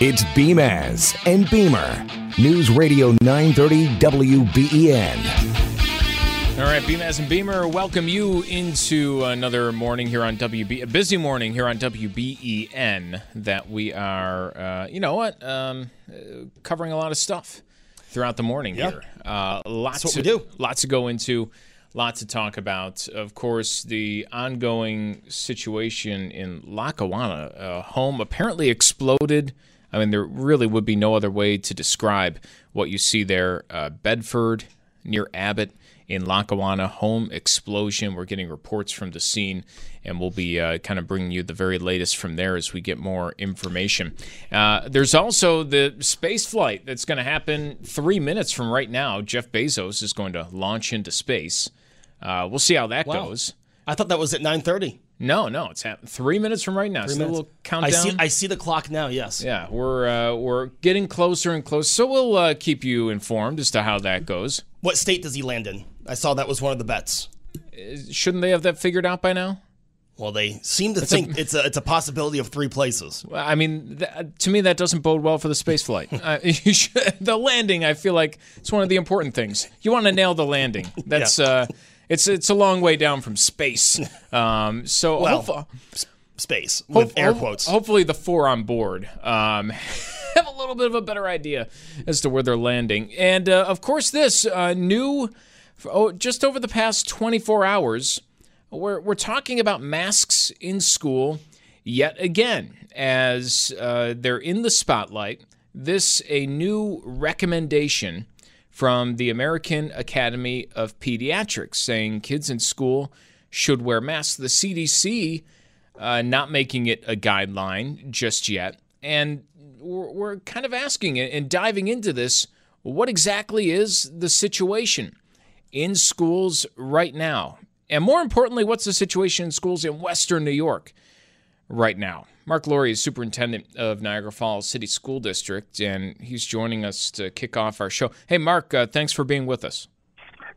It's Beamaz and Beamer. News Radio 930 WBEN. All right, Beamaz and Beamer, welcome you into another morning here on WB, a busy morning here on WBEN. That we are, uh, you know what, um, uh, covering a lot of stuff throughout the morning here. Uh, lots That's what to we do. Lots to go into, lots to talk about. Of course, the ongoing situation in Lackawanna, a home apparently exploded. I mean, there really would be no other way to describe what you see there. Uh, Bedford near Abbott in Lackawanna, home explosion. We're getting reports from the scene, and we'll be uh, kind of bringing you the very latest from there as we get more information. Uh, there's also the space flight that's going to happen three minutes from right now. Jeff Bezos is going to launch into space. Uh, we'll see how that Wow. goes. I thought that was at 9:30. No, no, it's happening three minutes from right now. Three minutes. little countdown. I see. I see the clock now. Yes. Yeah, we're uh, we're getting closer and closer. So we'll uh, keep you informed as to how that goes. What state does he land in? I saw that was one of the bets. Shouldn't they have that figured out by now? Well, they seem to think it's a it's a possibility of three places. I mean, th- to me, that doesn't bode well for the space flight. uh, you should, the landing, I feel like it's one of the important things. You want to nail the landing. That's uh, it's it's a long way down from space. Um, so Well, hopef- Space with hope- air quotes. Hopefully, the four on board um, have a little bit of a better idea as to where they're landing. And uh, of course, this uh, new, oh, just over the past 24 hours, we're, we're talking about masks in school yet again as uh, they're in the spotlight. This a new recommendation from the American Academy of Pediatrics saying kids in school should wear masks. The CDC uh, not making it a guideline just yet. And we're, we're kind of asking and diving into this what exactly is the situation in schools right now? And more importantly, what's the situation in schools in Western New York right now? Mark Laurrie is superintendent of Niagara Falls City School District, and he's joining us to kick off our show. Hey, Mark, uh, thanks for being with us.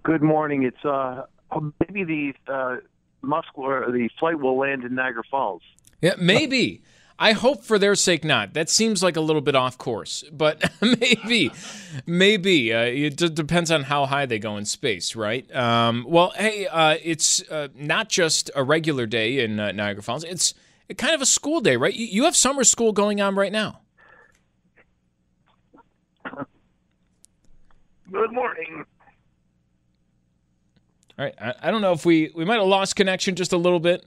Good morning. It's uh maybe the uh, muscular the flight will land in Niagara Falls. Yeah, maybe. I hope for their sake not. That seems like a little bit off course, but maybe, maybe. Uh, it d- depends on how high they go in space, right? Um, well, hey, uh, it's uh, not just a regular day in uh, Niagara Falls. It's kind of a school day, right? You, you have summer school going on right now. Good morning. All right. I, I don't know if we we might have lost connection just a little bit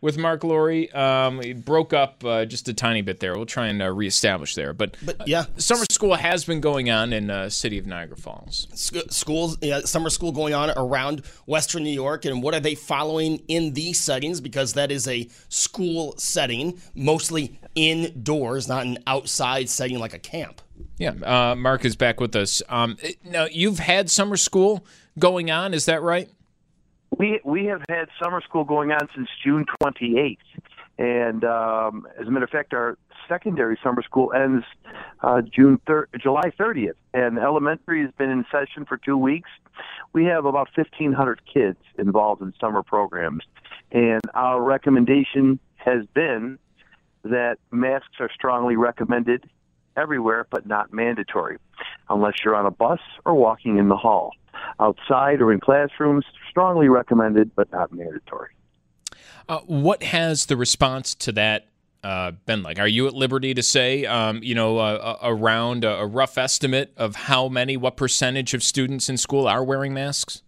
with Mark Laurrie. Um, it broke up uh, just a tiny bit there. We'll try and uh, reestablish there. But, But yeah, summer school has been going on in uh, city of Niagara Falls. sc- schools, yeah, summer school going on around Western New York, and what are they following in these settings? Because that is a school setting, mostly indoors, not an outside setting like a camp. Yeah, uh, Mark is back with us. Um, now you've had summer school going on, is that right? We we have had summer school going on since June 28th, and um, as a matter of fact, our secondary summer school ends uh, June July 30th, and elementary has been in session for two weeks. We have about 1,500 kids involved in summer programs, and our recommendation has been that masks are strongly recommended everywhere, but not mandatory, unless you're on a bus or walking in the hall. Outside or in classrooms, strongly recommended, but not mandatory. Uh, what has the response to that uh, been like? Are you at liberty to say, um, you know, uh, around a, a rough estimate of how many, what percentage of students in school are wearing masks?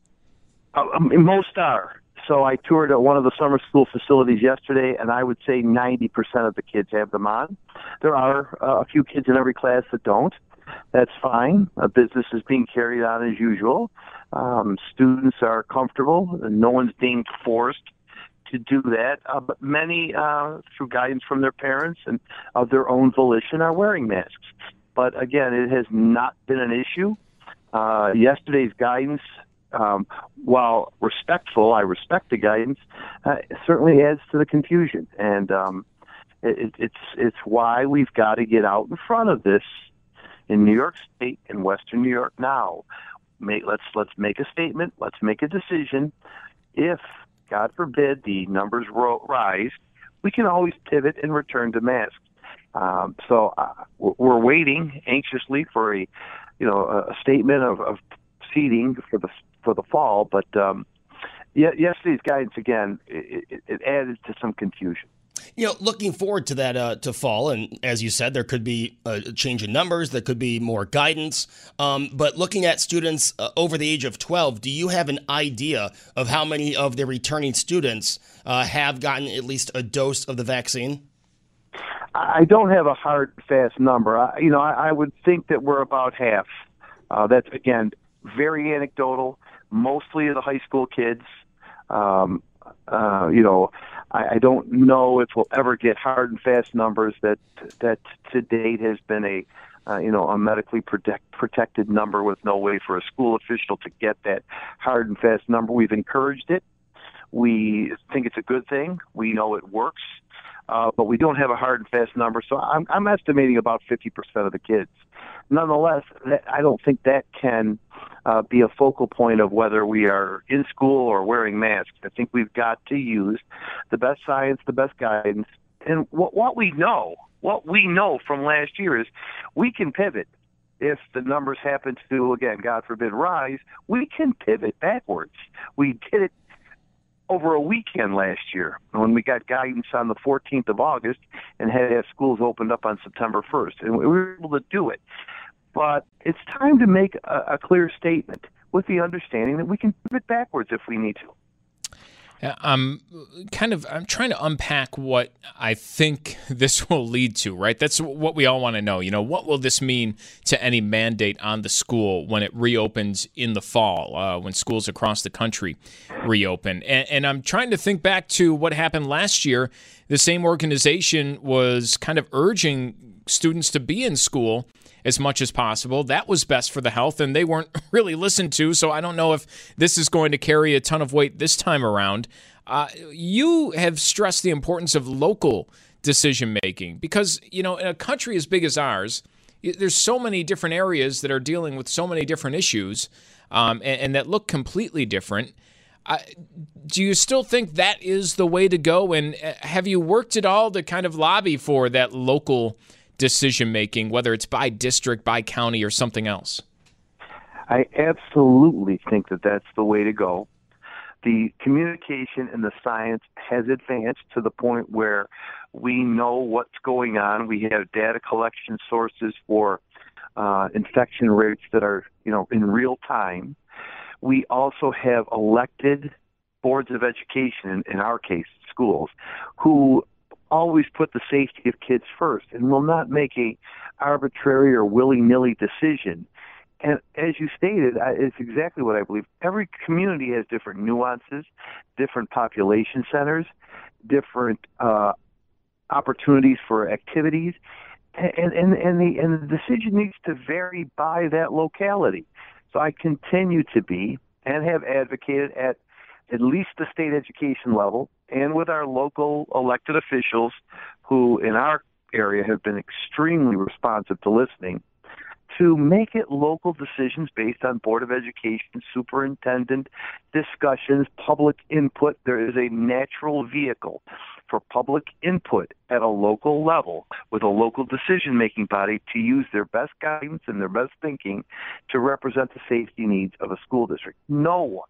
Uh, um, most are. So I toured at one of the summer school facilities yesterday, and I would say 90% of the kids have them on. There are uh, a few kids in every class that don't. That's fine. A business is being carried on as usual. Um, students are comfortable, no one's being forced to do that. Uh, but many, uh, through guidance from their parents and of their own volition, are wearing masks. But again, it has not been an issue. Uh, yesterday's guidance, um, while respectful, I respect the guidance, uh, certainly adds to the confusion. And um, it, it's it's why we've got to get out in front of this in New York State and Western New York now. Let's let's make a statement. Let's make a decision. If God forbid the numbers ro- rise, we can always pivot and return to masks. Um, so uh, we're waiting anxiously for a, you know, a statement of, of for the for the fall. But um, yesterday's guidance again, it, it, it added to some confusion. You know, looking forward to that uh, to fall, and as you said, there could be a change in numbers, there could be more guidance. Um, but looking at students uh, over the age of 12, do you have an idea of how many of the returning students uh, have gotten at least a dose of the vaccine? I don't have a hard, fast number. I, you know, I, I would think that we're about half. Uh, that's again very anecdotal. Mostly the high school kids. Um, uh, you know, I, I don't know if we'll ever get hard and fast numbers that that to date has been a uh, you know, a medically protect, protected number with no way for a school official to get that hard and fast number. We've encouraged it. We think it's a good thing. We know it works, uh, but we don't have a hard and fast number. So I'm, I'm estimating about 50% of the kids. Nonetheless, that, I don't think that can uh, be a focal point of whether we are in school or wearing masks. I think we've got to use the best science, the best guidance, and what, what we know, what we know from last year is we can pivot. If the numbers happen to, again, God forbid, rise, we can pivot backwards. We did it over a weekend last year when we got guidance on the 14th of August and had have schools opened up on September 1st. And we were able to do it. But it's time to make a, a clear statement with the understanding that we can pivot backwards if we need to. I'm kind of I'm trying to unpack what I think this will lead to, right? That's what we all want to know. You know, what will this mean to any mandate on the school when it reopens in the fall, uh, when schools across the country reopen? And, and I'm trying to think back to what happened last year. The same organization was kind of urging students to be in school as much as possible. That was best for the health, and they weren't really listened to. So I don't know if this is going to carry a ton of weight this time around. Uh, you have stressed the importance of local decision making because, you know, in a country as big as ours, there's so many different areas that are dealing with so many different issues um, and, and, that look completely different. Uh, do you still think that is the way to go? And uh, have you worked at all to kind of lobby for that local decision making, whether it's by district, by county, or something else? I absolutely think that that's the way to go. The communication and the science has advanced to the point where we know what's going on. We have data collection sources for uh, infection rates that are, you know, in real time. We also have elected boards of education, in, in our case, schools, who always put the safety of kids first and will not make a arbitrary or willy-nilly decision. And as you stated, it's exactly what I believe. Every community has different nuances, different population centers, different uh, opportunities for activities, and, and, and, the, and the decision needs to vary by that locality. So I continue to be and have advocated at at least the state education level and with our local elected officials who in our area have been extremely responsive to listening to make it local decisions based on Board of Education, superintendent discussions, public input. There is a natural vehicle for public input at a local level with a local decision making body to use their best guidance and their best thinking to represent the safety needs of a school district. No one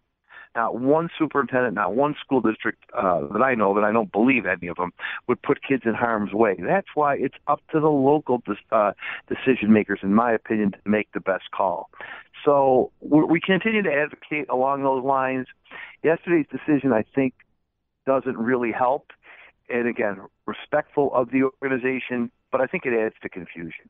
Not one superintendent, not one school district uh, that I know, that I don't believe any of them, would put kids in harm's way. That's why it's up to the local uh, decision makers, in my opinion, to make the best call. So we continue to advocate along those lines. Yesterday's decision, I think, doesn't really help. And again, respectful of the organization, but I think it adds to confusion.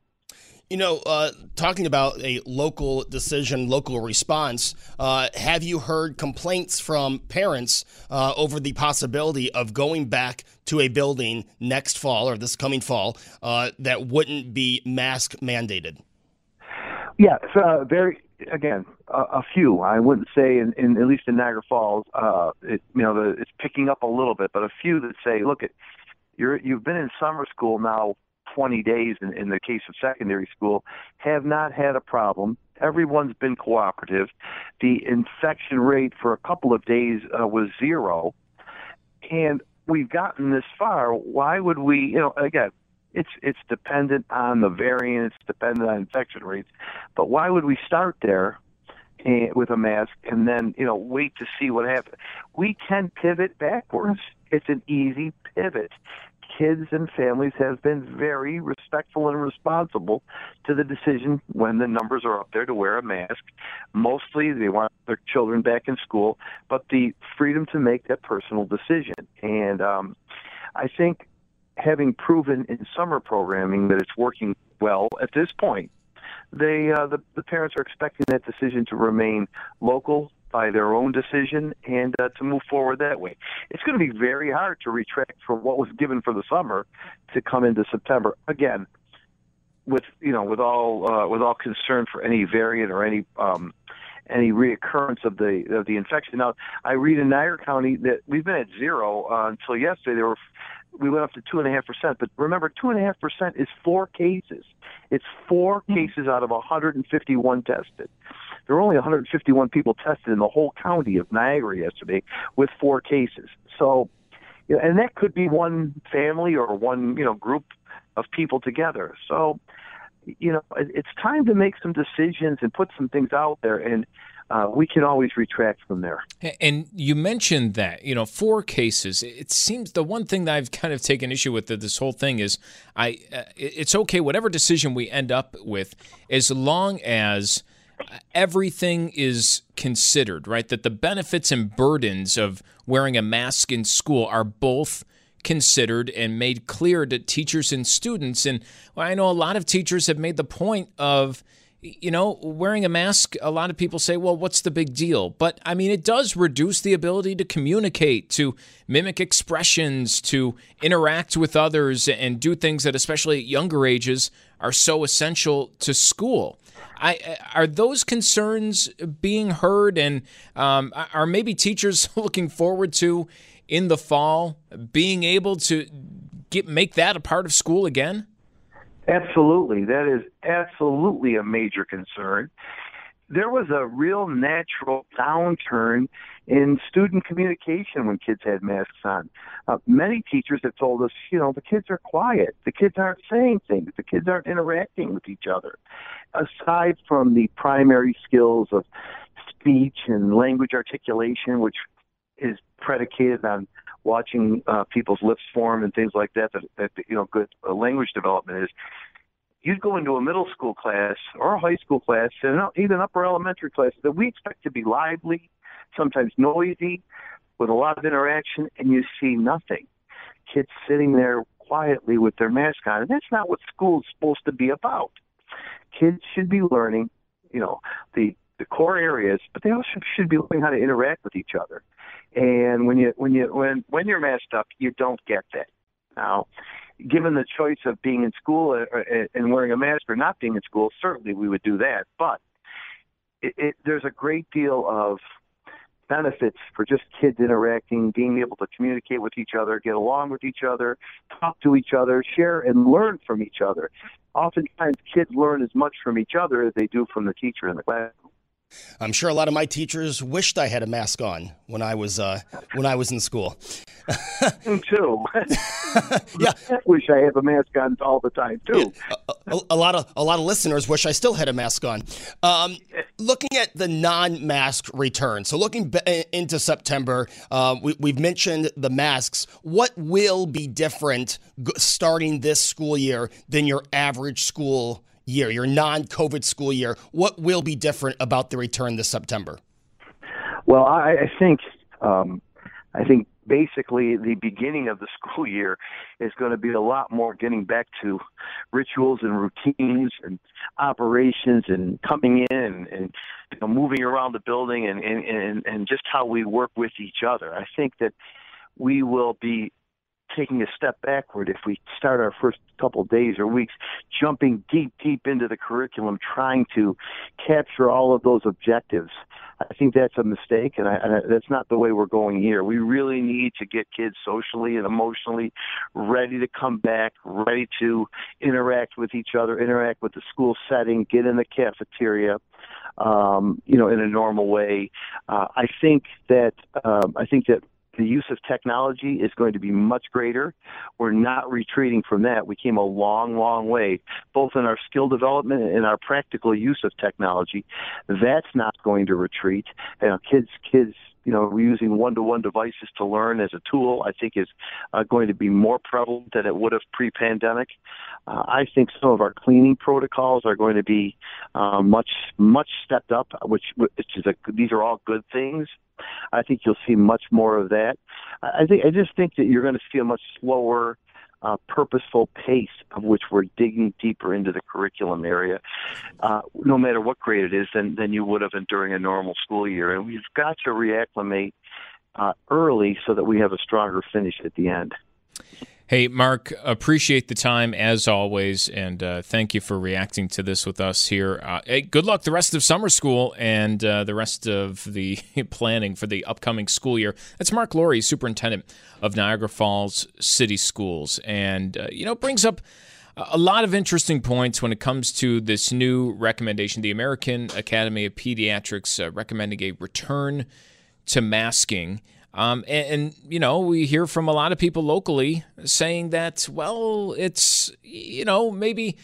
You know, uh, talking about a local decision, local response, uh, have you heard complaints from parents uh, over the possibility of going back to a building next fall or this coming fall uh, that wouldn't be mask mandated? Yeah, uh, very again a, a, few. I wouldn't say in, in at least in Niagara Falls, uh, it, you know, the, it's picking up a little bit, but a few that say, look, it, you're you've been in summer school now 20 days in, in the case of secondary school have not had a problem. Everyone's been cooperative. The infection rate for a couple of days uh, was zero. And we've gotten this far. Why would we, you know, again, it's it's dependent on the variant, it's dependent on infection rates. But why would we start there eh, with a mask and then, you know, wait to see what happens? We can pivot backwards. It's an easy pivot kids and families have been very respectful and responsible to the decision when the numbers are up there to wear a mask. Mostly they want their children back in school, but the freedom to make that personal decision. And um, I think having proven in summer programming that it's working well at this point, they uh, the, the parents are expecting that decision to remain local by their own decision and uh, to move forward that way. It's going to be very hard to retract from what was given for the summer to come into September again. With you know, with all uh, with all concern for any variant or any um, any reoccurrence of the of the infection. Now, I read in Niagara County that we've been at zero uh, until yesterday. There were we went up to two and a half percent. But remember, two and a half percent is four cases. It's four hmm. cases out of 151 tested. There were only 151 people tested in the whole county of Niagara yesterday with four cases. So, you know, and that could be one family or one you know group of people together. So, you know, it's time to make some decisions and put some things out there and uh, we can always retract from there. And you mentioned that, you know, four cases. It seems the one thing that I've kind of taken issue with this whole thing is I. Uh, it's okay whatever decision we end up with, as long as everything is considered, right? That the benefits and burdens of wearing a mask in school are both considered and made clear to teachers and students. And I know a lot of teachers have made the point of you know, wearing a mask, a lot of people say, well, what's the big deal? But I mean, it does reduce the ability to communicate, to mimic expressions, to interact with others, and do things that, especially at younger ages, are so essential to school. I, are those concerns being heard, and um, are maybe teachers looking forward to in the fall being able to get make that a part of school again? Absolutely. That is absolutely a major concern. There was a real natural downturn in student communication when kids had masks on. Uh, many teachers have told us, you know, the kids are quiet. The kids aren't saying things. The kids aren't interacting with each other. Aside from the primary skills of speech and language articulation, which is predicated on watching uh, people's lips form and things like that, that, that you know, good uh, language development is. You'd go into a middle school class or a high school class and even upper elementary class that we expect to be lively, sometimes noisy, with a lot of interaction, and you see nothing. Kids sitting there quietly with their mask on, and that's not what school is supposed to be about. Kids should be learning, you know, the the core areas, but they also should be learning how to interact with each other. And when you when you when when you're masked up, you don't get that. Now, given the choice of being in school uh, uh, and wearing a mask or not being in school, certainly we would do that. But it, it, there's a great deal of benefits for just kids interacting, being able to communicate with each other, get along with each other, talk to each other, share and learn from each other. Oftentimes, kids learn as much from each other as they do from the teacher in the classroom. I'm sure a lot of my teachers wished I had a mask on when I was uh, when I was in school. Me too. Yeah. I wish I had a mask on all the time too. a, a lot of a lot of listeners wish I still had a mask on. Um, looking at the non-mask return, so looking be- into September, um, we, we've mentioned the masks. What will be different g- starting this school year than your average school year, your non-COVID school year? What will be different about the return this September? Well, I, I think um, I think basically the beginning of the school year is going to be a lot more getting back to rituals and routines and operations and coming in and, and you know, moving around the building and, and, and, and just how we work with each other. I think that we will be taking a step backward if we start our first couple days or weeks jumping deep, deep into the curriculum, trying to capture all of those objectives. I think that's a mistake, and, I, and I, that's not the way we're going here. We really need to get kids socially and emotionally ready to come back, ready to interact with each other, interact with the school setting, get in the cafeteria, um, you know, in a normal way. Uh, I think that um, I think that the use of technology is going to be much greater. We're not retreating from that. We came a long, long way, both in our skill development and our practical use of technology. That's not going to retreat. You know, kids, kids, you know, using one-to-one devices to learn as a tool, I think is uh, going to be more prevalent than it would have pre-pandemic. Uh, I think some of our cleaning protocols are going to be uh, much, much stepped up, which, which is a, these are all good things. I think you'll see much more of that. I think I just think that you're going to see a much slower, uh, purposeful pace of which we're digging deeper into the curriculum area, uh, no matter what grade it is, than than you would have during a normal school year. And we've got to reacclimate uh, early so that we have a stronger finish at the end. Hey, Mark, appreciate the time as always, and uh, thank you for reacting to this with us here. Uh, hey, good luck the rest of summer school and uh, the rest of the planning for the upcoming school year. That's Mark Laurrie, superintendent of Niagara Falls City Schools, and uh, you know brings up a lot of interesting points when it comes to this new recommendation. The American Academy of Pediatrics uh, recommending a return to masking. Um, and, and, you know, we hear from a lot of people locally saying that, well, it's, you know, maybe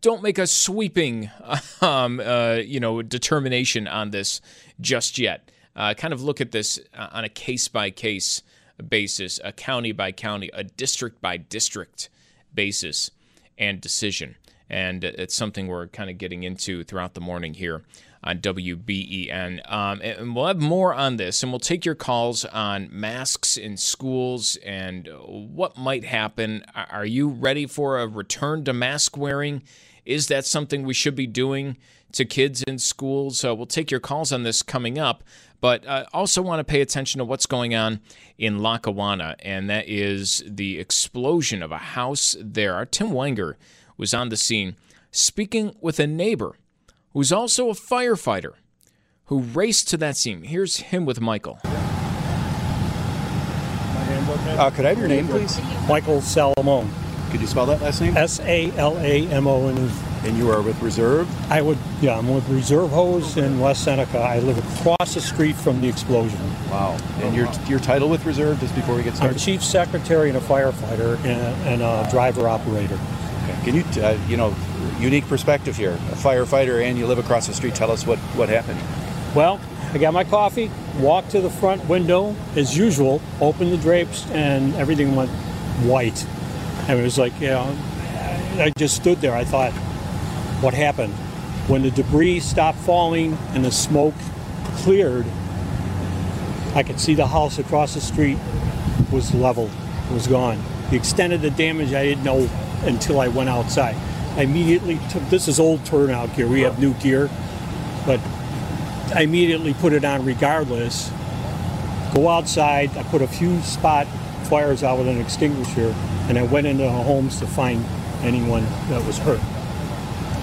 don't make a sweeping, um, uh, you know, determination on this just yet. Uh, kind of look at this uh, on a case by case basis, a county by county, a district by district basis and decision. And it's something we're kind of getting into throughout the morning here on WBEN. Um, and we'll have more on this, and we'll take your calls on masks in schools and what might happen. Are you ready for a return to mask wearing? Is that something we should be doing to kids in schools? Uh, we'll take your calls on this coming up. But I uh, also want to pay attention to what's going on in Lackawanna, and that is the explosion of a house there. Tim Wenger was on the scene speaking with a neighbor who's also a firefighter who raced to that scene. Here's him with Michael. Uh, could I have your name, please? Michael Salamone. Could you spell that last name? S A L A M O N. And you are with Reserve? I would, yeah, I'm with Reserve Hose in West Seneca. I live across the street from the explosion. Wow. And your your title with Reserve, just before we get I'm started? chief secretary and a firefighter and a, and a driver operator. Okay. Can you, uh, you know, unique perspective here, a firefighter and you live across the street, tell us what, what happened. Well, I got my coffee, walked to the front window as usual, opened the drapes, and everything went white. And it was like, you know, I just stood there. I thought, what happened? When the debris stopped falling and the smoke cleared, I could see the house across the street was leveled, was gone. The extent of the damage I didn't know until I went outside. I immediately took this is old turnout gear. We have new gear, but I immediately put it on regardless. Go outside. I put a few spot fires out with an extinguisher, and I went into the homes to find anyone that was hurt.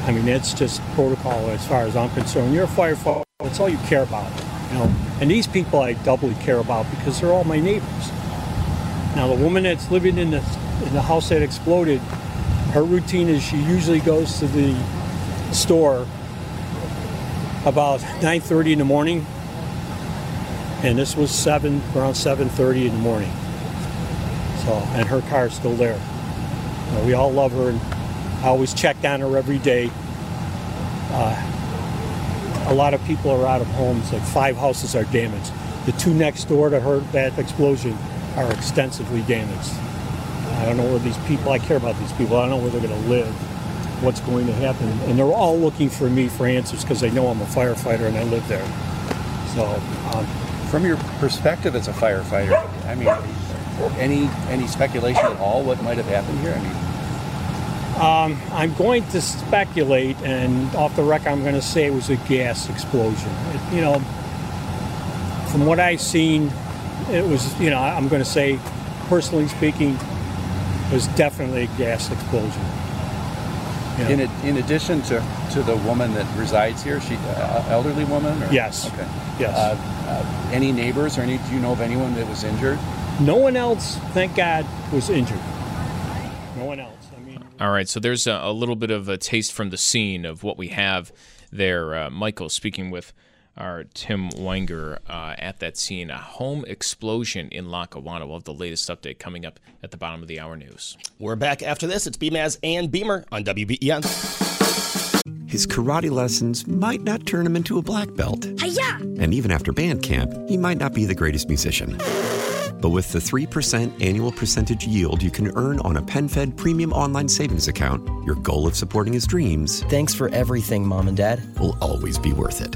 I mean, it's just protocol as far as I'm concerned. You're a firefighter. That's all you care about, you know. And these people I doubly care about because they're all my neighbors. Now, the woman that's living in the in the house that exploded, her routine is she usually goes to the store about 9:30 in the morning, and this was seven around 7:30 in the morning. So, and her car's still there. Uh, we all love her, and I always check on her every day. Uh, a lot of people are out of homes. Like five houses are damaged. The two next door to her that explosion are extensively damaged. I don't know where these people. I care about these people. I don't know where they're going to live. What's going to happen? And they're all looking for me for answers because they know I'm a firefighter and I live there. So, um, From your perspective as a firefighter, I mean, any any speculation at all what might have happened here? I mean, Um, I'm going to speculate, and off the record, I'm going to say it was a gas explosion. It, you know, from what I've seen, it was, you know, I'm going to say, personally speaking, was definitely a gas explosion. You know? in ad- in addition to, to the woman that resides here, she uh, elderly woman? Or? Yes. Okay. Yes. Uh, uh, any neighbors or any? Do you know of anyone that was injured? No one else, thank God, was injured. No one else. I mean, All right, so there's a, a little bit of a taste from the scene of what we have there. Uh, Michael speaking with our Tim Wenger uh, at that scene. A home explosion in Lackawanna. We'll have the latest update coming up at the bottom of the hour news. We're back after this. It's BMAS and Beamer on WBEN. His karate lessons might not turn him into a black belt. And even after band camp, he might not be the greatest musician. But with the 3% annual percentage yield you can earn on a PenFed premium online savings account, your goal of supporting his dreams Thanks for everything, Mom and Dad. will always be worth it.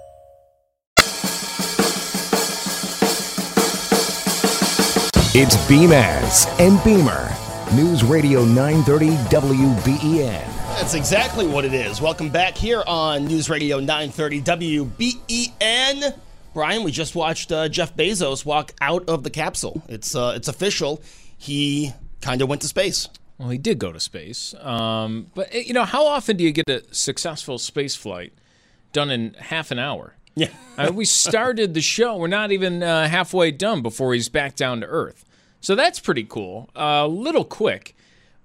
It's Beamaz and Beamer. News Radio 930 WBEN. That's exactly what it is. Welcome back here on News Radio 930 WBEN. Brian, we just watched uh, Jeff Bezos walk out of the capsule. It's uh, it's official. He kind of went to space. Well, he did go to space. Um, but, eh, you know, how often do you get a successful space flight done in half an hour? Yeah. Uh, we started the show. We're not even uh, halfway done before he's back down to Earth. So that's pretty cool. A little quick,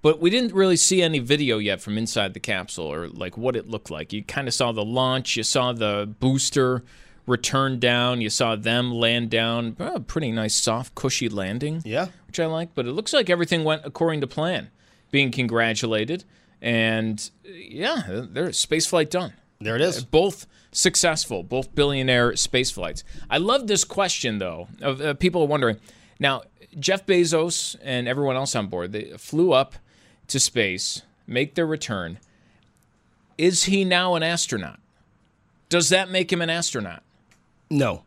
but we didn't really see any video yet from inside the capsule or like what it looked like. You kind of saw the launch, you saw the booster return down, you saw them land down. Uh, pretty nice, soft, cushy landing. Yeah. Which I like, but it looks like everything went according to plan. Being congratulated. And uh, yeah, there's space flight done. There it is. Both successful, both billionaire space flights. I love this question though. Of uh, people are wondering now. Jeff Bezos and everyone else on board they flew up to space, make their return. Is he now an astronaut? Does that make him an astronaut? No.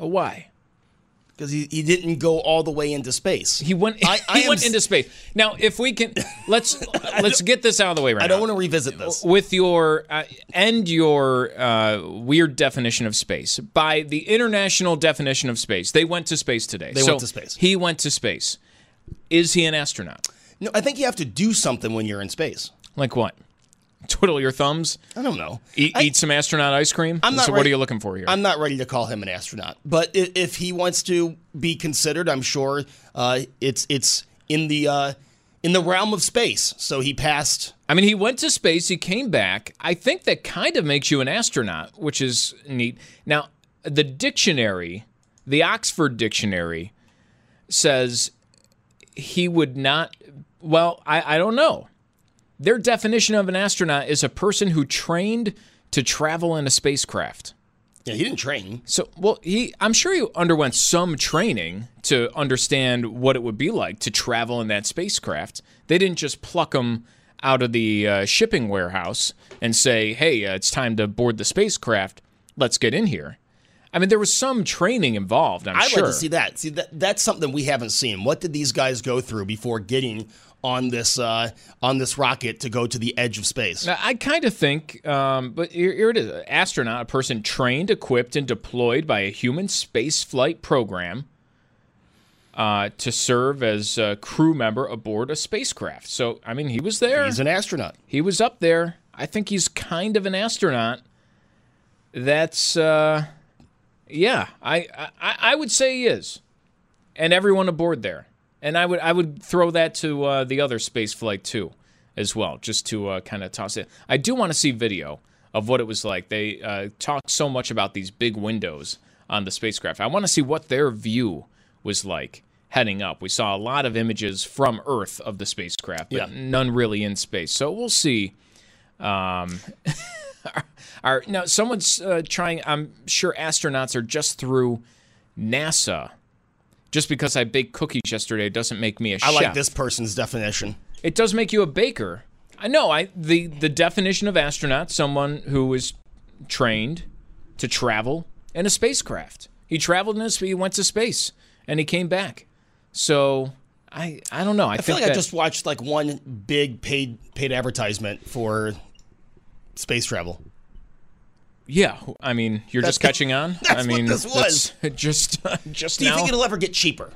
Uh, Why? Because he, he didn't go all the way into space. He went. I- I he went s- into space. Now, if we can, let's let's get this out of the way right I don't want to revisit this. with your uh, and your uh, weird definition of space by the international definition of space. They went to space today. They So went to space. He went to space. Is he an astronaut? No, I think you have to do something when you're in space. Like what? Twiddle your thumbs. I don't know. Eat, I- eat some astronaut ice cream. I'm not so what are you looking for here? I'm not ready to call him an astronaut, but i- if he wants to be considered, I'm sure uh, it's it's in the uh, in the realm of space. So he passed. I mean, he went to space. He came back. I think that kind of makes you an astronaut, which is neat. Now, the dictionary The Oxford Dictionary says he would not. Well, I, I don't know. Their definition of an astronaut is a person who trained to travel in a spacecraft. Yeah, he didn't train. So, well, he I'm sure he underwent some training to understand what it would be like to travel in that spacecraft. They didn't just pluck him out of the uh, shipping warehouse and say, "Hey, uh, it's time to board the spacecraft. Let's get in here." I mean, there was some training involved. I'm I'd sure. like to see that. See that that's something we haven't seen. What did these guys go through before getting on this uh, on this rocket to go to the edge of space? Now, I kind of think, um, but here, here it is: an astronaut, a person trained, equipped, and deployed by a human space flight program uh, to serve as a crew member aboard a spacecraft. So, I mean, he was there. He's an astronaut. He was up there. I think he's kind of an astronaut. That's, uh, yeah, I, I I would say he is, and everyone aboard there. And I would I would throw that to uh, the other space flight too, as well, just to uh, kind of toss it. I do want to see video of what it was like. They uh, talked so much about these big windows on the spacecraft. I want to see what their view was like heading up. We saw a lot of images from Earth of the spacecraft, but Yeah. none really in space. So we'll see. Um, are now someone's uh, trying. I'm sure astronauts are just through NASA. Just because I baked cookies yesterday doesn't make me a I chef. I like this person's definition. It does make you a baker. I know. I the the definition of astronaut, someone who is trained to travel in a spacecraft. He traveled in a he went to space and he came back. So I I don't know. I, I, feel think like I just watched like one big paid paid advertisement for space travel. Yeah. I mean, you're That's just catching on. I mean, this was. just just Do you now. think it'll ever get cheaper?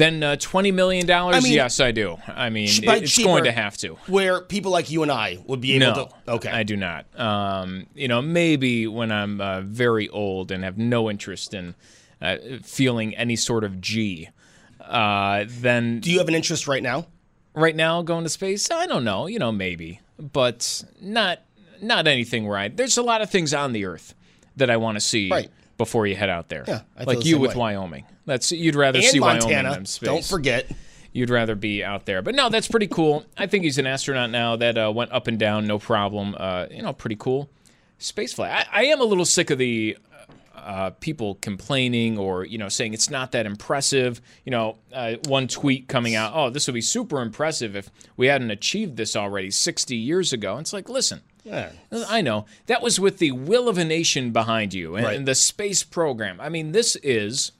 then uh, twenty million dollars. I mean- yes, I do. I mean, it's cheaper, going to have to. Where people like you and I would be able no, to. Okay. I do not. Um, you know, maybe when I'm uh, very old and have no interest in uh, feeling any sort of G, uh, then. Do you have an interest right now? Right now, going to space? I don't know. You know, maybe, but not not anything where I. There's a lot of things on the Earth that I want to see Right. before you head out there. Yeah, I like the you with way. Wyoming. That's you'd rather And see Wyoming than space. Don't forget. You'd rather be out there. But no, that's pretty cool. I think he's an astronaut now that uh, went up and down, no problem. Uh, you know, pretty cool. Spaceflight. I, I am a little sick of the uh, people complaining or, you know, saying it's not that impressive. You know, uh, one tweet coming out, oh, this would be super impressive if we hadn't achieved this already 60 years ago. It's like, listen, Yeah. I know. That was with the will of a nation behind you and, Right. and the space program. I mean, this is,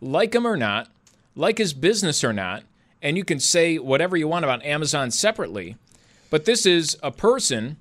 like him or not, like his business or not, and you can say whatever you want about Amazon separately, but this is a person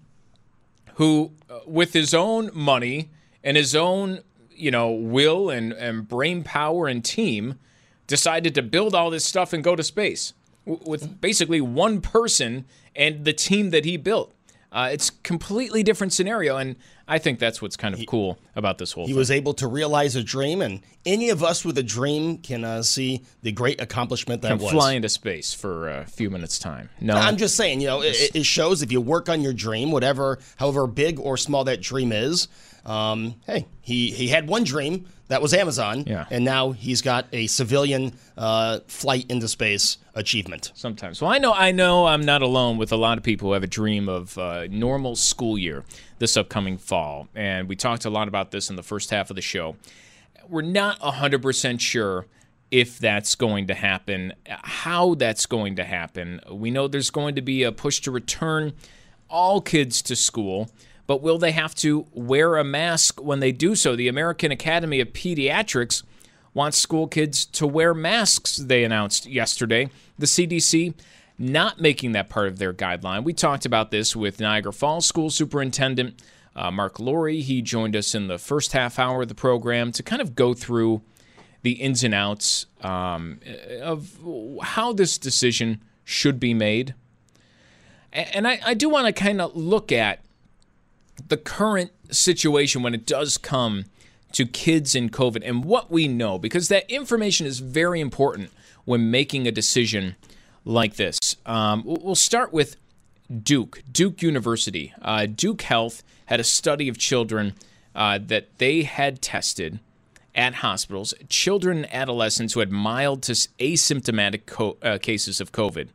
who, uh, with his own money and his own, you know, will and, and brain power and team, decided to build all this stuff and go to space w- with basically one person and the team that he built. Uh, it's completely different scenario, and I think that's what's kind of cool about this whole He thing. was able to realize a dream, and any of us with a dream can uh, see the great accomplishment that Can was. fly into space for a few minutes' time. No, I'm just saying, you know, it, it shows if you work on your dream, whatever, however big or small that dream is. Um, hey, he he had one dream that was Amazon, Yeah. and now he's got a civilian uh, flight into space achievement. sometimes. Well, I know, I know, I'm not alone with a lot of people who have a dream of uh, normal school year this upcoming fall, and we talked a lot about this in the first half of the show. We're not 100% sure if that's going to happen, how that's going to happen. We know there's going to be a push to return all kids to school, but will they have to wear a mask when they do so? The American Academy of Pediatrics wants school kids to wear masks, they announced yesterday. The CDC not making that part of their guideline. We talked about this with Niagara Falls School Superintendent uh, Mark Laurrie. He joined us in the first half hour of the program to kind of go through the ins and outs um, of how this decision should be made. And I, I do want to kind of look at the current situation when it does come to kids in COVID and what we know, because that information is very important when making a decision like this. Um, we'll start with Duke, Duke University. Uh, Duke Health had a study of children uh, that they had tested, at hospitals children and adolescents who had mild to asymptomatic co- uh, cases of COVID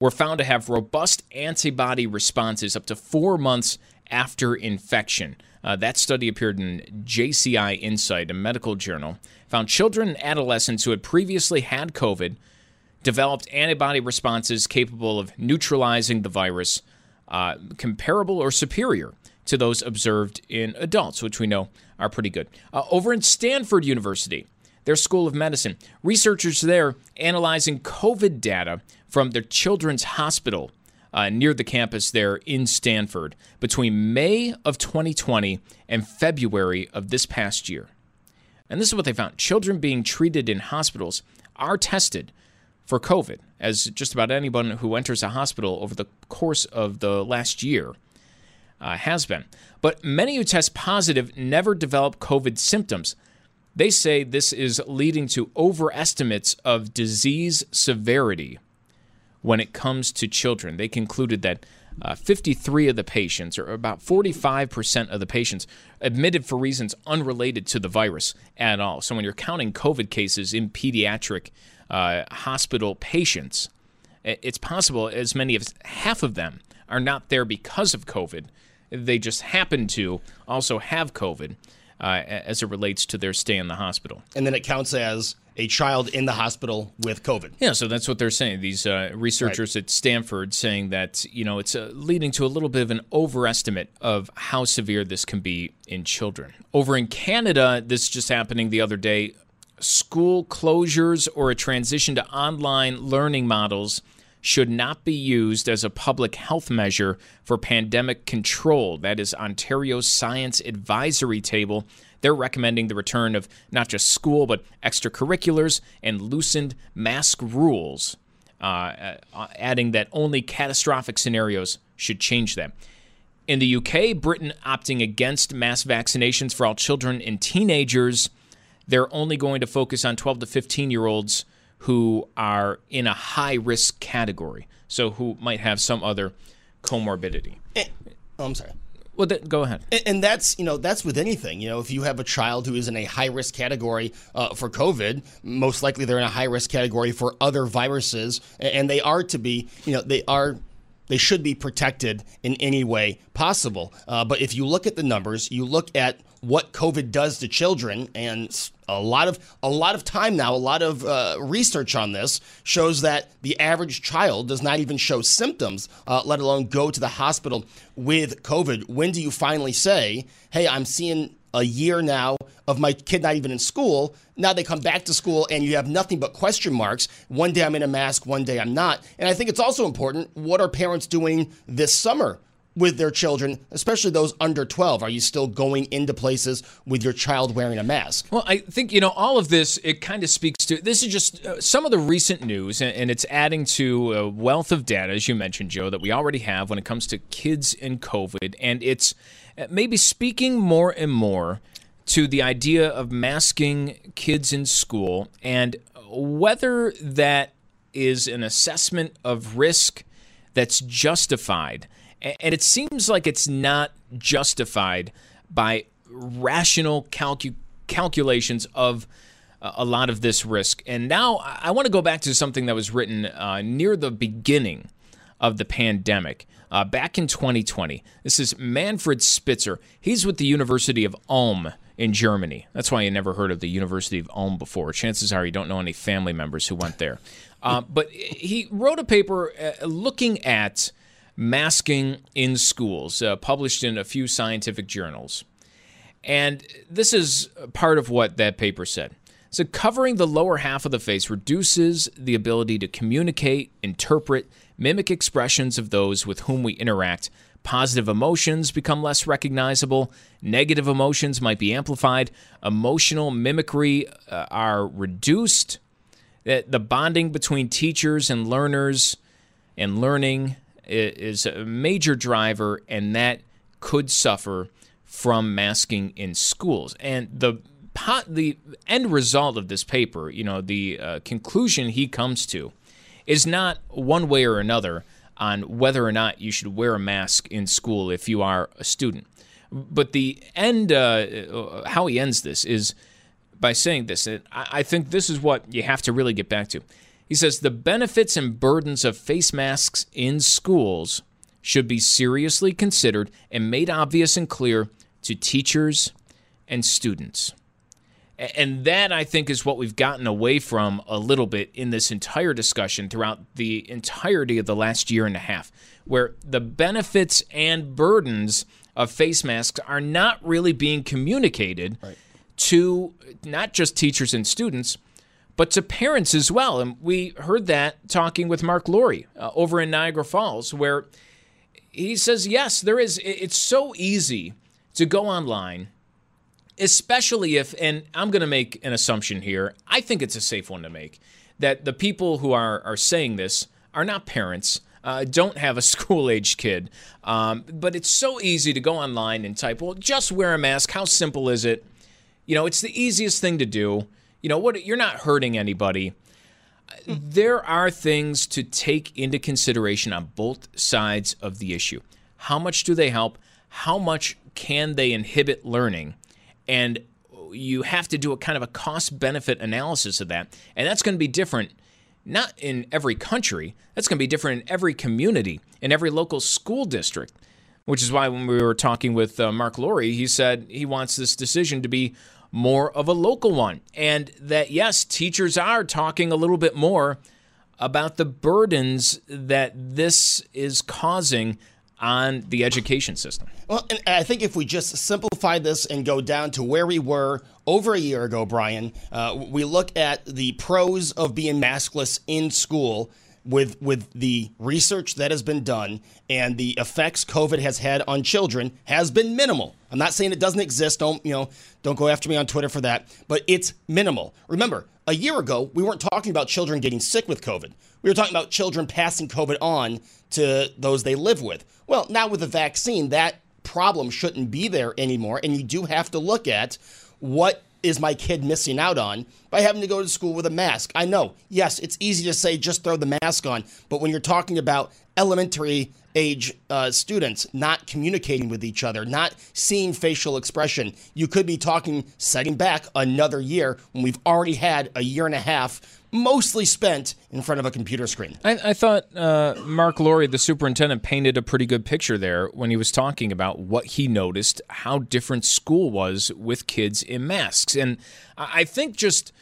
were found to have robust antibody responses up to four months after infection. Uh, that study appeared in JCI Insight, a medical journal. Found children and adolescents who had previously had COVID developed antibody responses capable of neutralizing the virus, uh, comparable or superior to those observed in adults, which we know are pretty good. Uh, over in Stanford University, their School of Medicine, researchers there analyzing COVID data from their children's hospital uh, near the campus there in Stanford between May of 2020 and February of this past year. And this is what they found children being treated in hospitals are tested for COVID, as just about anyone who enters a hospital over the course of the last year uh, has been. But many who test positive never develop COVID symptoms. They say this is leading to overestimates of disease severity when it comes to children. They concluded that uh, 53 of the patients, or about 45% of the patients, admitted for reasons unrelated to the virus at all. So when you're counting COVID cases in pediatric uh, hospital patients, it's possible as many as half of them are not there because of COVID. They just happen to also have COVID uh, as it relates to their stay in the hospital. And then it counts as a child in the hospital with COVID. Yeah, so that's what they're saying. These uh, researchers right. at Stanford saying that you know it's uh, leading to a little bit of an overestimate of how severe this can be in children. Over in Canada, this just happening the other day. School closures or a transition to online learning models should not be used as a public health measure for pandemic control. That is Ontario's Science Advisory Table they're recommending the return of not just school, but extracurriculars and loosened mask rules, uh, uh, adding that only catastrophic scenarios should change them. In the UK, Britain opting against mass vaccinations for all children and teenagers. They're only going to focus on 12 to 15 year olds who are in a high risk category, so who might have some other comorbidity. Eh, oh, I'm sorry. Well, th- go ahead. And, and, that's you know that's with anything. You know, if you have a child who is in a high risk category uh, for COVID, most likely they're in a high risk category for other viruses, and they are to be you know they are they should be protected in any way possible. Uh, but if you look at the numbers, you look at what COVID does to children, and a lot of a lot of time now, a lot of uh, research on this shows that the average child does not even show symptoms, uh, let alone go to the hospital with COVID. When do you finally say, "Hey, I'm seeing a year now of my kid not even in school. Now they come back to school and you have nothing but question marks. One day I'm in a mask, one day I'm not. And I think it's also important what are parents doing this summer? With their children, especially those under 12? Are you still going into places with your child wearing a mask? Well, I think, you know, all of this, it kind of speaks to this is just uh, some of the recent news, and, and, it's adding to a wealth of data, as you mentioned, Joe, that we already have when it comes to kids and COVID. And it's uh, maybe speaking more and more to the idea of masking kids in school and whether that is an assessment of risk that's justified and it seems like it's not justified by rational calcu- calculations of uh, a lot of this risk. And now I want to go back to something that was written uh, near the beginning of the pandemic. Uh, back in 2020, this is Manfred Spitzer. He's with the University of Ulm in Germany. That's why you never heard of the University of Ulm before. Chances are you don't know any family members who went there. Uh, but he wrote a paper uh, looking at Masking in Schools, uh, published in a few scientific journals. And this is part of what that paper said. So, covering the lower half of the face reduces the ability to communicate, interpret, mimic expressions of those with whom we interact. Positive emotions become less recognizable. Negative emotions might be amplified. Emotional mimicry uh, are reduced. The bonding between teachers and learners and learning is a major driver, and that could suffer from masking in schools. And the pot, the end result of this paper, you know, the uh, conclusion he comes to, is not one way or another on whether or not you should wear a mask in school if you are a student. But the end, uh, how he ends this is by saying this. And I I think this is what you have to really get back to. He says the benefits and burdens of face masks in schools should be seriously considered and made obvious and clear to teachers and students. And that, I think, is what we've gotten away from a little bit in this entire discussion throughout the entirety of the last year and a half, where the benefits and burdens of face masks are not really being communicated to not just teachers and students, but to parents as well. And we heard that talking with Mark Laurrie uh, over in Niagara Falls, where he says, yes, there is. It's so easy to go online, especially if, and I'm going to make an assumption here. I think it's a safe one to make that the people who are, are saying this are not parents. Uh, don't have a school aged kid. Um, but it's so easy to go online and type, well, just wear a mask. How simple is it? You know, it's the easiest thing to do. You know, what you're not hurting anybody there are things to take into consideration on both sides of the issue. How much do they help? How much can they inhibit learning? And you have to do a kind of a cost benefit analysis of that. And that's going to be different, not in every country, that's going to be different in every community, in every local school district. Which is why when we were talking with uh, Mark Laurrie, he said he wants this decision to be more of a local one. And that, yes, teachers are talking a little bit more about the burdens that this is causing on the education system. Well, and I think if we just simplify this and go down to where we were over a year ago, Brian, uh, we look at the pros of being maskless in school with with the research that has been done and the effects COVID has had on children has been minimal. I'm not saying it doesn't exist. Don't you know? Don't go after me on Twitter for that. But it's minimal. Remember, a year ago we weren't talking about children getting sick with COVID. We were talking about children passing COVID on to those they live with. Well, now with the vaccine, that problem shouldn't be there anymore. And you do have to look at what is my kid missing out on by having to go to school with a mask. I know, yes, it's easy to say just throw the mask on, but when you're talking about elementary age uh, students not communicating with each other, not seeing facial expression, you could be talking setting back another year when we've already had a year and a half mostly spent in front of a computer screen. I, I thought uh, Mark Laurrie, the superintendent, painted a pretty good picture there when he was talking about what he noticed, how different school was with kids in masks. And I I think just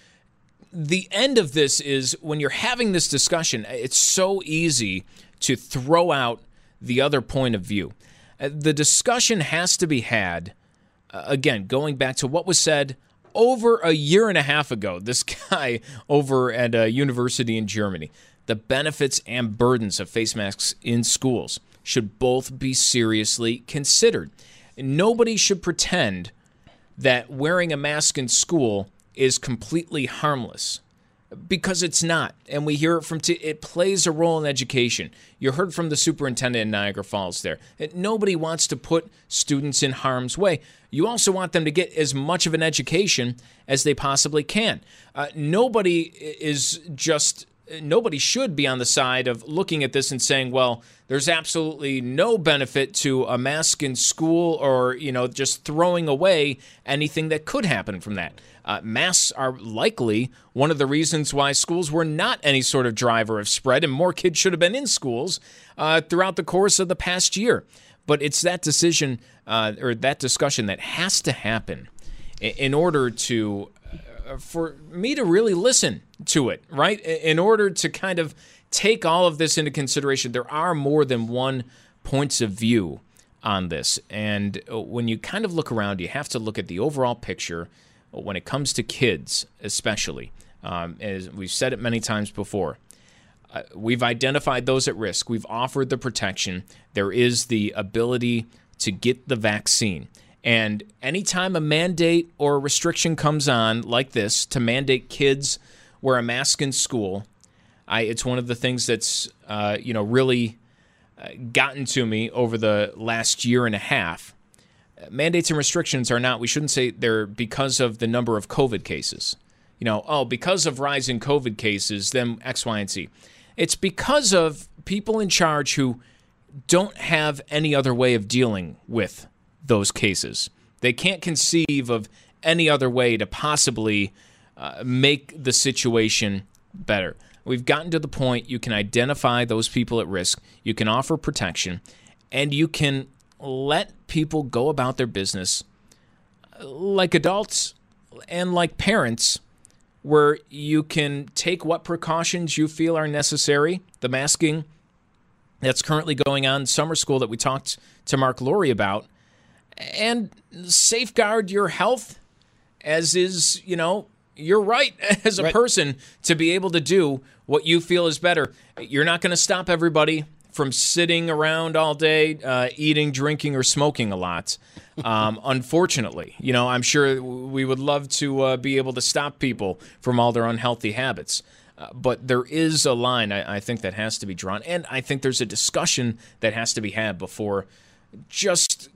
the end of this is when you're having this discussion, it's so easy to throw out the other point of view. Uh, The discussion has to be had, uh, again, going back to what was said over a year and a half ago. This guy over at a university in Germany, the benefits and burdens of face masks in schools should both be seriously considered. Nobody should pretend that wearing a mask in school is completely harmless because it's not. And we hear it from t- it plays a role in education. You heard from the superintendent in niagara falls there. Nobody wants to put students in harm's way. You also want them to get as much of an education as they possibly can. Uh, nobody is just nobody should be on the side of looking at this and saying, well, there's absolutely no benefit to a mask in school or, you know, just throwing away anything that could happen from that. Uh, masks are likely one of the reasons why schools were not any sort of driver of spread, and more kids should have been in schools uh, throughout the course of the past year. But it's that decision uh, or that discussion that has to happen in, order to for me to really listen to it, right? In order to kind of take all of this into consideration, there are more than one points of view on this. And uh, when you kind of look around, you have to look at the overall picture when it comes to kids, especially. Um, as we've said it many times before, uh, we've identified those at risk. We've offered the protection. There is the ability to get the vaccine. And anytime a mandate or a restriction comes on like this to mandate kids wear a mask in school, I, it's one of the things that's uh, you know really uh, gotten to me over the last year and a half. Mandates and restrictions are not. We shouldn't say they're because of the number of COVID cases. You know, oh, because of rising COVID cases, then X, Y, and Z. It's because of people in charge who don't have any other way of dealing with those cases. They can't conceive of any other way to possibly uh, make the situation better. We've gotten to the point you can identify those people at risk, you can offer protection, and you can let people go about their business like adults and like parents, where you can take what precautions you feel are necessary, the masking that's currently going on summer school that we talked to Mark Laurrie about, and safeguard your health, as is, you know, your right as a Right. person to be able to do what you feel is better. You're not going to stop everybody from sitting around all day, uh, eating, drinking, or smoking a lot. Um, unfortunately, you know, I'm sure we would love to uh, be able to stop people from all their unhealthy habits. Uh, but there is a line I, I think that has to be drawn, and I think there's a discussion that has to be had before just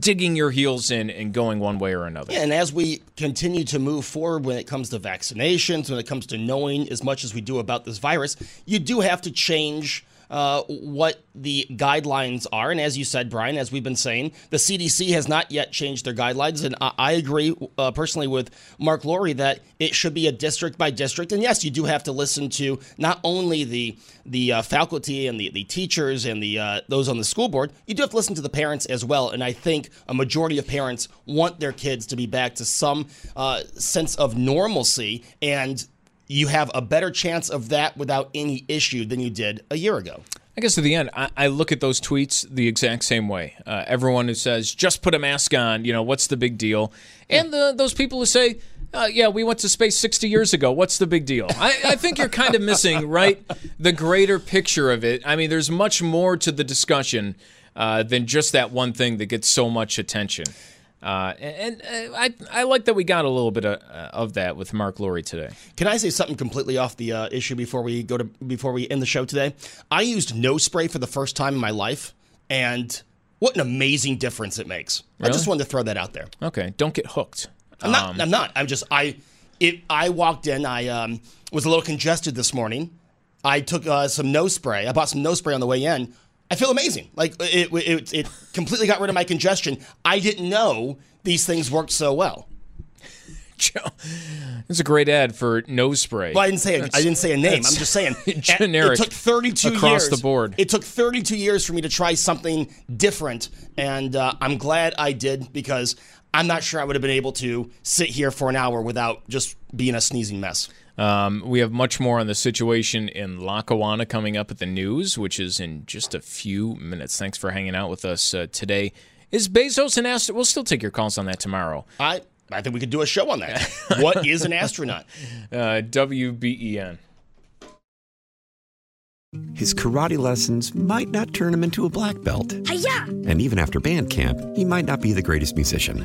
digging your heels in and going one way or another. Yeah, and as we continue to move forward when it comes to vaccinations, when it comes to knowing as much as we do about this virus, you do have to change uh, what the guidelines are. And as you said, Brian, as we've been saying, the CDC has not yet changed their guidelines. And I, I agree uh, personally with Mark Laurrie that it should be a district by district. And yes, you do have to listen to not only the the uh, faculty and the, the teachers and the uh, those on the school board, you do have to listen to the parents as well. And I think a majority of parents want their kids to be back to some uh, sense of normalcy and you have a better chance of that without any issue than you did a year ago. I guess at the end, I, I look at those tweets the exact same way. Uh, everyone who says, just put a mask on, you know, what's the big deal? And the, those people who say, uh, yeah, we went to space 60 years ago. What's the big deal? I, I think you're kind of missing, right, the greater picture of it. I mean, there's much more to the discussion uh, than just that one thing that gets so much attention. Uh, and and uh, I, I like that we got a little bit of, uh, of that with Mark Laurrie today. Can I say something completely off the uh, issue before we go to before we end the show today? I used nose spray for the first time in my life, and what an amazing difference it makes. I just wanted to throw that out there. Okay, don't get hooked. I'm not. Um, I'm not. I'm just. I. It. I walked in. I um, was a little congested this morning. I took uh, some nose spray. I bought some nose spray on the way in. I feel amazing. Like it. It. It completely got rid of my congestion. I didn't know these things worked so well. Joe, It's a great ad for nose spray. Well, I didn't say. A, I didn't say a name. I'm just saying. generic. It took 32 across years the board. It took 32 years for me to try something different, and uh, I'm glad I did because I'm not sure I would have been able to sit here for an hour without just being a sneezing mess. Um, we have much more on the situation in Lackawanna coming up at the news, which is in just a few minutes. Thanks for hanging out with us uh, today. Is Bezos an astronaut? We'll still take your calls on that tomorrow. I I think we could do a show on that. what is an astronaut? Uh, WBEN. His karate lessons might not turn him into a black belt. And even after band camp, he might not be the greatest musician.